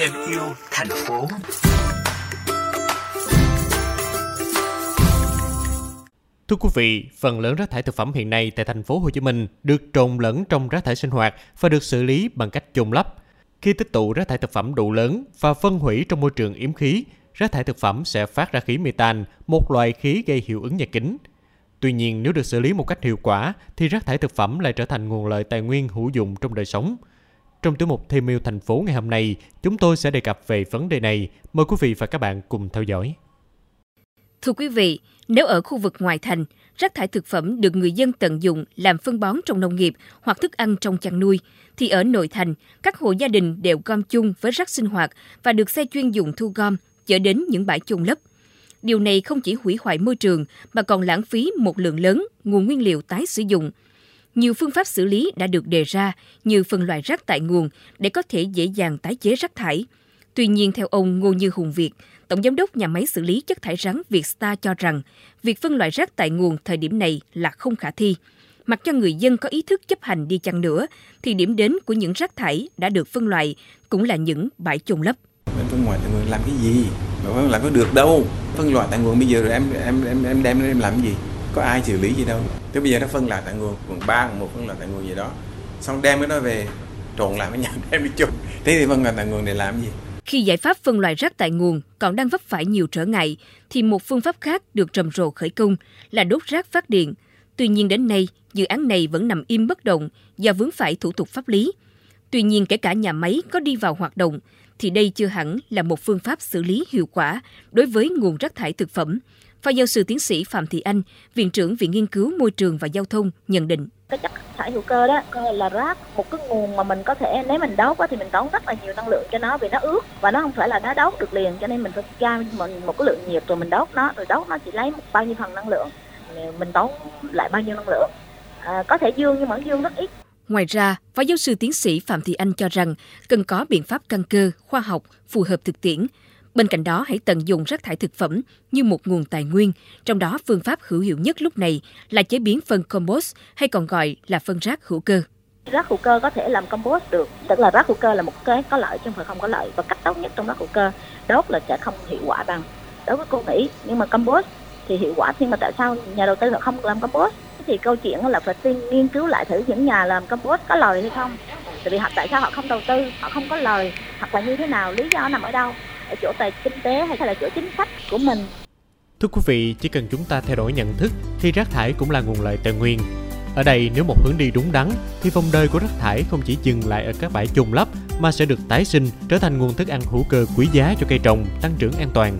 thêm yêu thành phố. Thưa quý vị, phần lớn rác thải thực phẩm hiện nay tại thành phố Hồ Chí Minh được trộn lẫn trong rác thải sinh hoạt và được xử lý bằng cách chôn lấp. Khi tích tụ rác thải thực phẩm đủ lớn và phân hủy trong môi trường yếm khí, rác thải thực phẩm sẽ phát ra khí metan, một loại khí gây hiệu ứng nhà kính. Tuy nhiên, nếu được xử lý một cách hiệu quả, thì rác thải thực phẩm lại trở thành nguồn lợi tài nguyên hữu dụng trong đời sống. Trong tiểu mục Thêm yêu thành phố ngày hôm nay, chúng tôi sẽ đề cập về vấn đề này. Mời quý vị và các bạn cùng theo dõi. Thưa quý vị, nếu ở khu vực ngoài thành, rác thải thực phẩm được người dân tận dụng làm phân bón trong nông nghiệp hoặc thức ăn trong chăn nuôi, thì ở nội thành, các hộ gia đình đều gom chung với rác sinh hoạt và được xe chuyên dụng thu gom, chở đến những bãi chôn lấp. Điều này không chỉ hủy hoại môi trường mà còn lãng phí một lượng lớn nguồn nguyên liệu tái sử dụng. Nhiều phương pháp xử lý đã được đề ra như phân loại rác tại nguồn để có thể dễ dàng tái chế rác thải. Tuy nhiên, theo ông Ngô Như Hùng Việt, Tổng giám đốc nhà máy xử lý chất thải rắn Vietstar cho rằng việc phân loại rác tại nguồn thời điểm này là không khả thi. Mặc cho người dân có ý thức chấp hành đi chăng nữa, thì điểm đến của những rác thải đã được phân loại cũng là những bãi chôn lấp. Mình phân loại tại nguồn làm cái gì? Mà phân loại có được đâu. Phân loại tại nguồn bây giờ rồi em em em em đem em làm cái gì? Có ai xử lý gì đâu. Thế bây giờ nó phân lại tại nguồn, quận ba, quận một phân lại tại nguồn gì đó. Xong đem cái đó về trộn lại với nhau đem đi chung. Thế thì phân loại tại nguồn để làm gì? Khi giải pháp phân loại rác tại nguồn còn đang vấp phải nhiều trở ngại, thì một phương pháp khác được trầm rộ khởi công là đốt rác phát điện. Tuy nhiên đến nay, dự án này vẫn nằm im bất động do vướng phải thủ tục pháp lý. Tuy nhiên kể cả nhà máy có đi vào hoạt động, thì đây chưa hẳn là một phương pháp xử lý hiệu quả đối với nguồn rác thải thực phẩm. Phó giáo sư tiến sĩ Phạm Thị Anh, Viện trưởng Viện Nghiên cứu Môi trường và Giao thông nhận định. Cái chất thải hữu cơ đó là rác một cái nguồn mà mình có thể nếu mình đốt thì mình tốn rất là nhiều năng lượng cho nó vì nó ướt và nó không phải là nó đốt được liền cho nên mình phải ra mình một cái lượng nhiệt rồi mình đốt nó rồi đốt nó chỉ lấy một bao nhiêu phần năng lượng. Mình tốn lại bao nhiêu năng lượng. À, có thể dương nhưng mà dương rất ít. Ngoài ra, Phó giáo sư tiến sĩ Phạm Thị Anh cho rằng cần có biện pháp căn cơ, khoa học, phù hợp thực tiễn. Bên cạnh đó, hãy tận dụng rác thải thực phẩm như một nguồn tài nguyên, trong đó phương pháp hữu hiệu nhất lúc này là chế biến phân compost hay còn gọi là phân rác hữu cơ. Rác hữu cơ có thể làm compost được, tức là rác hữu cơ là một cái có lợi chứ không phải không có lợi và cách tốt nhất trong rác hữu cơ đốt là sẽ không hiệu quả bằng đối với cô nghĩ nhưng mà compost thì hiệu quả nhưng mà tại sao nhà đầu tư họ không làm compost thì câu chuyện là phải tiên nghiên cứu lại thử những nhà làm compost có lời hay không. Tại vì họ tại sao họ không đầu tư? Họ không có lời. Hoặc là như thế nào? Lý do nằm ở đâu? Ở chỗ tài kinh tế hay là chỗ chính sách của mình? Thưa quý vị, chỉ cần chúng ta thay đổi nhận thức thì rác thải cũng là nguồn lợi tài nguyên. Ở đây nếu một hướng đi đúng đắn thì vòng đời của rác thải không chỉ dừng lại ở các bãi chôn lấp mà sẽ được tái sinh trở thành nguồn thức ăn hữu cơ quý giá cho cây trồng, tăng trưởng an toàn.